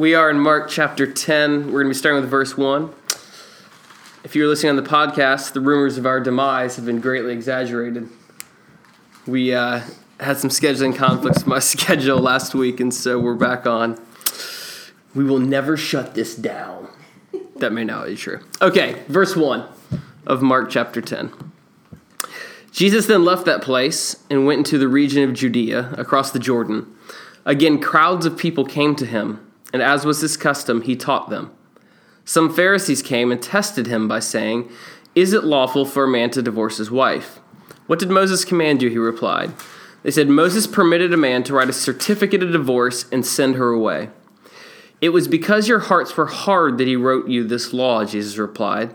We are in Mark chapter 10. We're going to be starting with verse 1. If you're listening on the podcast, the rumors of our demise have been greatly exaggerated. We uh, had some scheduling conflicts with my schedule last week, and so we're back on. We will never shut this down. That may not be true. Okay, verse 1 of Mark chapter 10. Jesus then left that place and went into the region of Judea across the Jordan. Again, crowds of people came to him, and as was his custom, he taught them. Some Pharisees came and tested him by saying, Is it lawful for a man to divorce his wife? What did Moses command you? He replied. They said, Moses permitted a man to write a certificate of divorce and send her away. It was because your hearts were hard that he wrote you this law, Jesus replied.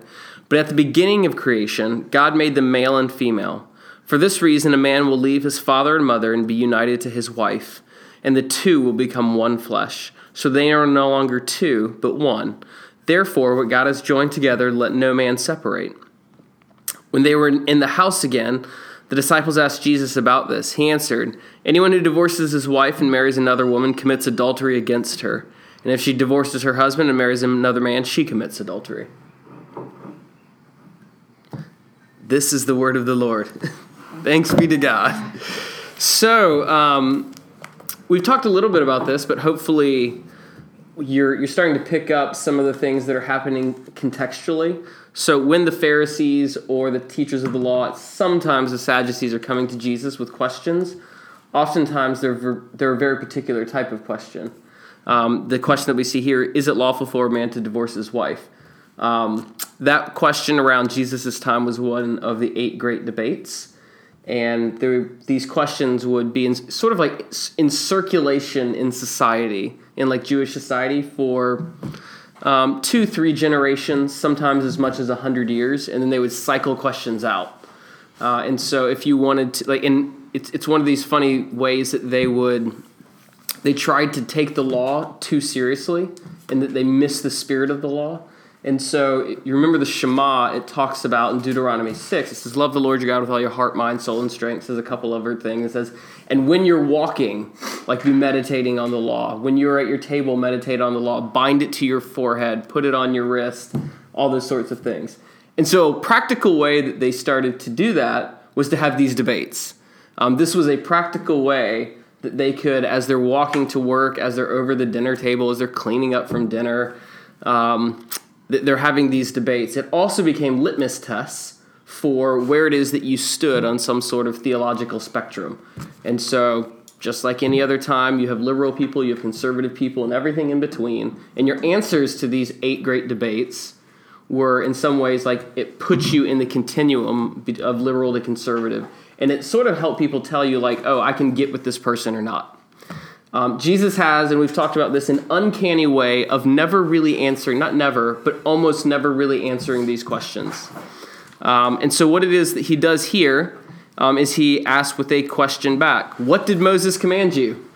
But at the beginning of creation, God made them male and female. For this reason, a man will leave his father and mother and be united to his wife, and the two will become one flesh. So they are no longer two, but one. Therefore, what God has joined together, let no man separate. When they were in the house again, the disciples asked Jesus about this. He answered, Anyone who divorces his wife and marries another woman commits adultery against her. And if she divorces her husband and marries another man, she commits adultery. This is the word of the Lord. Thanks be to God. So, um, we've talked a little bit about this, but hopefully you're you're starting to pick up some of the things that are happening contextually. So when the Pharisees or the teachers of the law, sometimes the Sadducees are coming to Jesus with questions. Oftentimes they're they're a very particular type of question. Um, the question that we see here is it lawful for a man to divorce his wife? Um, that question around Jesus' time was one of the eight great debates and there, these questions would be in, sort of like in circulation in society, in like Jewish society for um, two, three generations, sometimes as much as a hundred years, and then they would cycle questions out. Uh, and so, if you wanted to, like, and it's it's one of these funny ways that they would, they tried to take the law too seriously, and that they missed the spirit of the law. And so you remember the Shema, it talks about in Deuteronomy 6, it says, Love the Lord your God with all your heart, mind, soul, and strength. Says a couple other things. It says, And when you're walking, like be meditating on the law. When you're at your table, meditate on the law. Bind it to your forehead, put it on your wrist, all those sorts of things. And so, practical way that they started to do that was to have these debates. Um, this was a practical way that they could, as they're walking to work, as they're over the dinner table, as they're cleaning up from dinner, um, they're having these debates. It also became litmus tests for where it is that you stood on some sort of theological spectrum. And so, just like any other time, you have liberal people, you have conservative people, and everything in between. And your answers to these eight great debates were, in some ways, like it puts you in the continuum of liberal to conservative. And it sort of helped people tell you, like, oh, I can get with this person or not. Um, Jesus has, and we've talked about this, an uncanny way of never really answering, not never, but almost never really answering these questions. Um, and so, what it is that he does here um, is he asks with a question back What did Moses command you?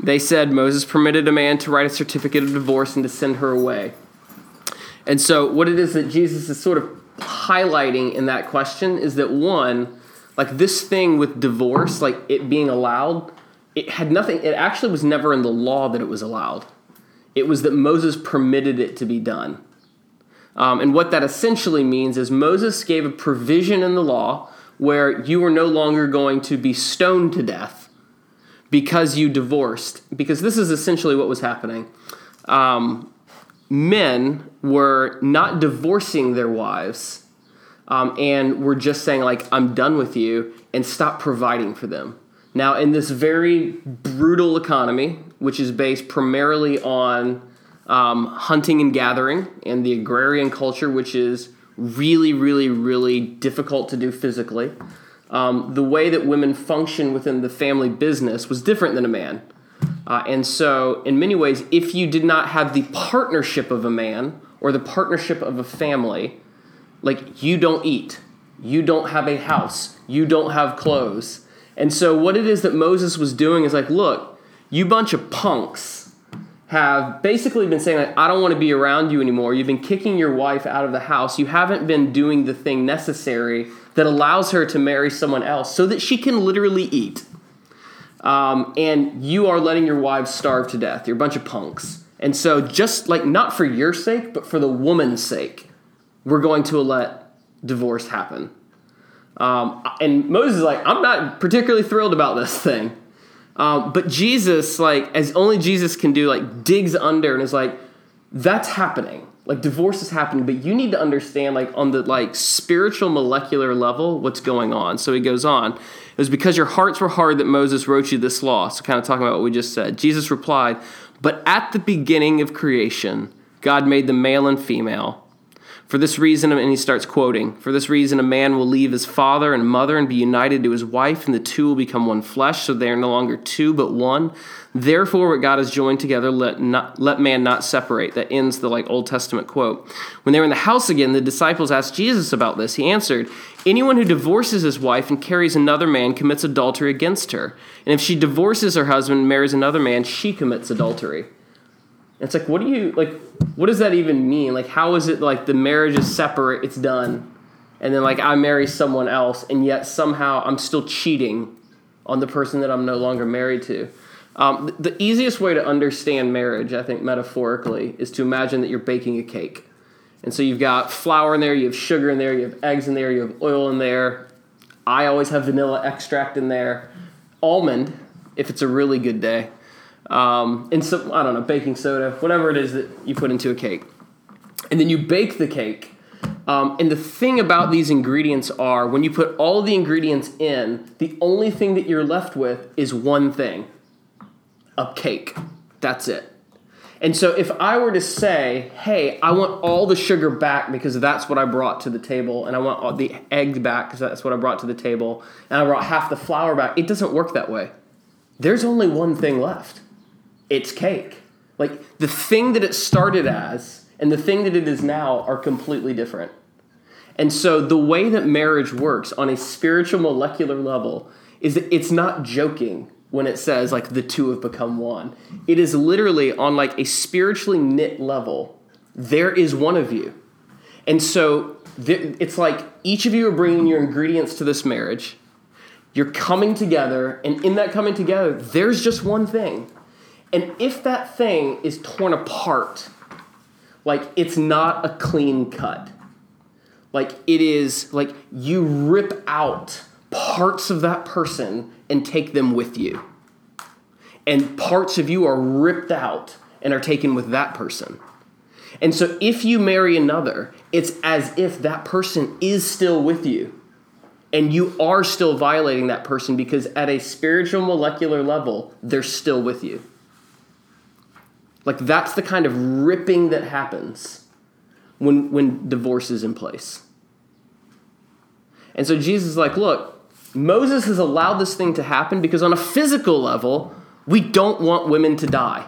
They said, Moses permitted a man to write a certificate of divorce and to send her away. And so, what it is that Jesus is sort of highlighting in that question is that one, like this thing with divorce, like it being allowed, it had nothing, it actually was never in the law that it was allowed. It was that Moses permitted it to be done. Um, and what that essentially means is Moses gave a provision in the law where you were no longer going to be stoned to death because you divorced. Because this is essentially what was happening. Um, men were not divorcing their wives um, and were just saying, like, I'm done with you, and stop providing for them. Now, in this very brutal economy, which is based primarily on um, hunting and gathering and the agrarian culture, which is really, really, really difficult to do physically, um, the way that women function within the family business was different than a man. Uh, and so, in many ways, if you did not have the partnership of a man or the partnership of a family, like you don't eat, you don't have a house, you don't have clothes and so, what it is that Moses was doing is like, look, you bunch of punks have basically been saying, like, I don't want to be around you anymore. You've been kicking your wife out of the house. You haven't been doing the thing necessary that allows her to marry someone else so that she can literally eat. Um, and you are letting your wives starve to death. You're a bunch of punks. And so, just like not for your sake, but for the woman's sake, we're going to let divorce happen. Um, and Moses is like, I'm not particularly thrilled about this thing. Um, but Jesus, like, as only Jesus can do, like, digs under and is like, that's happening. Like, divorce is happening, but you need to understand, like, on the, like, spiritual molecular level, what's going on. So he goes on. It was because your hearts were hard that Moses wrote you this law. So, kind of talking about what we just said. Jesus replied, But at the beginning of creation, God made the male and female. For this reason, and he starts quoting, for this reason, a man will leave his father and mother and be united to his wife, and the two will become one flesh, so they are no longer two, but one. Therefore, what God has joined together, let, not, let man not separate. That ends the like Old Testament quote. When they were in the house again, the disciples asked Jesus about this. He answered, Anyone who divorces his wife and carries another man commits adultery against her. And if she divorces her husband and marries another man, she commits adultery. It's like, what do you like? What does that even mean? Like, how is it like the marriage is separate, it's done, and then like I marry someone else, and yet somehow I'm still cheating on the person that I'm no longer married to? Um, the easiest way to understand marriage, I think, metaphorically, is to imagine that you're baking a cake. And so you've got flour in there, you have sugar in there, you have eggs in there, you have oil in there. I always have vanilla extract in there. Almond, if it's a really good day um, and some I don't know baking soda, whatever it is that you put into a cake, and then you bake the cake. Um, and the thing about these ingredients are when you put all the ingredients in, the only thing that you're left with is one thing a cake. That's it. And so if I were to say, hey, I want all the sugar back because that's what I brought to the table, and I want all the egg back because that's what I brought to the table, and I brought half the flour back, it doesn't work that way. There's only one thing left it's cake. Like the thing that it started as and the thing that it is now are completely different. And so the way that marriage works on a spiritual molecular level is it's not joking when it says like the two have become one. It is literally on like a spiritually knit level. There is one of you. And so it's like each of you are bringing your ingredients to this marriage. You're coming together, and in that coming together, there's just one thing and if that thing is torn apart, like it's not a clean cut. Like it is like you rip out parts of that person and take them with you. And parts of you are ripped out and are taken with that person. And so if you marry another, it's as if that person is still with you. And you are still violating that person because at a spiritual molecular level, they're still with you. Like that's the kind of ripping that happens when when divorce is in place. And so Jesus is like, look, Moses has allowed this thing to happen because on a physical level, we don't want women to die.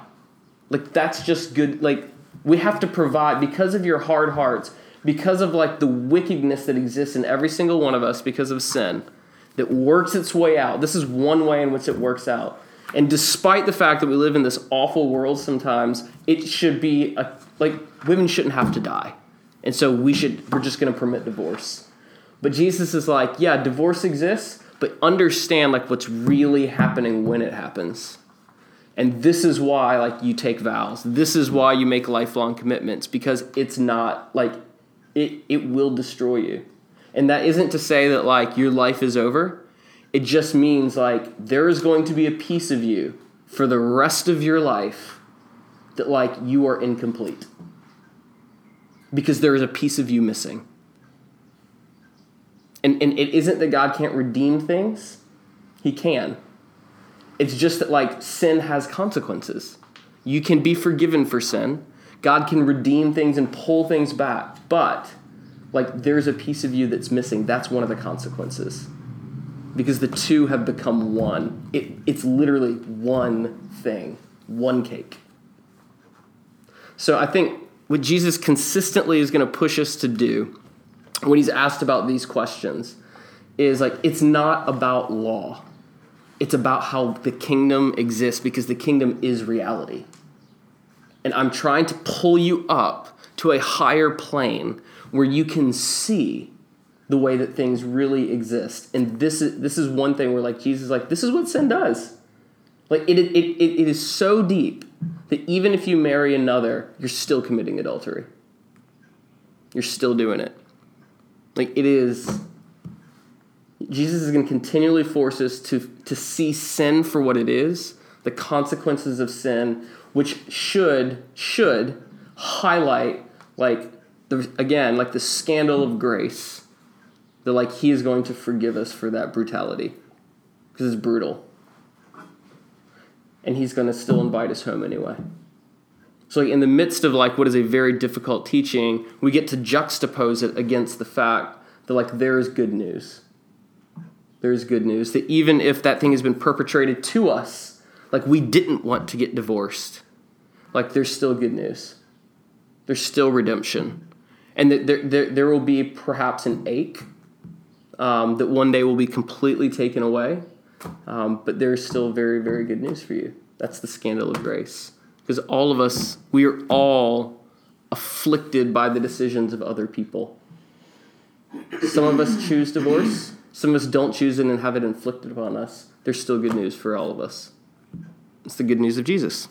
Like that's just good like we have to provide because of your hard hearts, because of like the wickedness that exists in every single one of us because of sin that works its way out. This is one way in which it works out. And despite the fact that we live in this awful world sometimes, it should be a, like women shouldn't have to die. And so we should we're just going to permit divorce. But Jesus is like, yeah, divorce exists, but understand like what's really happening when it happens. And this is why like you take vows. This is why you make lifelong commitments because it's not like it it will destroy you. And that isn't to say that like your life is over it just means like there is going to be a piece of you for the rest of your life that like you are incomplete. Because there is a piece of you missing. And, and it isn't that God can't redeem things, He can. It's just that like sin has consequences. You can be forgiven for sin. God can redeem things and pull things back. But like there's a piece of you that's missing. That's one of the consequences because the two have become one. It, it's literally one thing, one cake. So I think what Jesus consistently is going to push us to do when he's asked about these questions is like it's not about law. It's about how the kingdom exists because the kingdom is reality. And I'm trying to pull you up to a higher plane where you can see the way that things really exist. And this is this is one thing where like Jesus is like this is what sin does. Like it, it, it, it is so deep that even if you marry another, you're still committing adultery. You're still doing it. Like it is. Jesus is going to continually force us to, to see sin for what it is, the consequences of sin, which should should highlight like the again like the scandal of grace that like he is going to forgive us for that brutality. Because it's brutal. And he's going to still invite us home anyway. So like in the midst of like what is a very difficult teaching we get to juxtapose it against the fact that like there is good news. There is good news that even if that thing has been perpetrated to us like we didn't want to get divorced. Like there's still good news. There's still redemption. And there, there, there will be perhaps an ache um, that one day will be completely taken away. Um, but there's still very, very good news for you. That's the scandal of grace. Because all of us, we are all afflicted by the decisions of other people. Some of us choose divorce, some of us don't choose it and have it inflicted upon us. There's still good news for all of us. It's the good news of Jesus.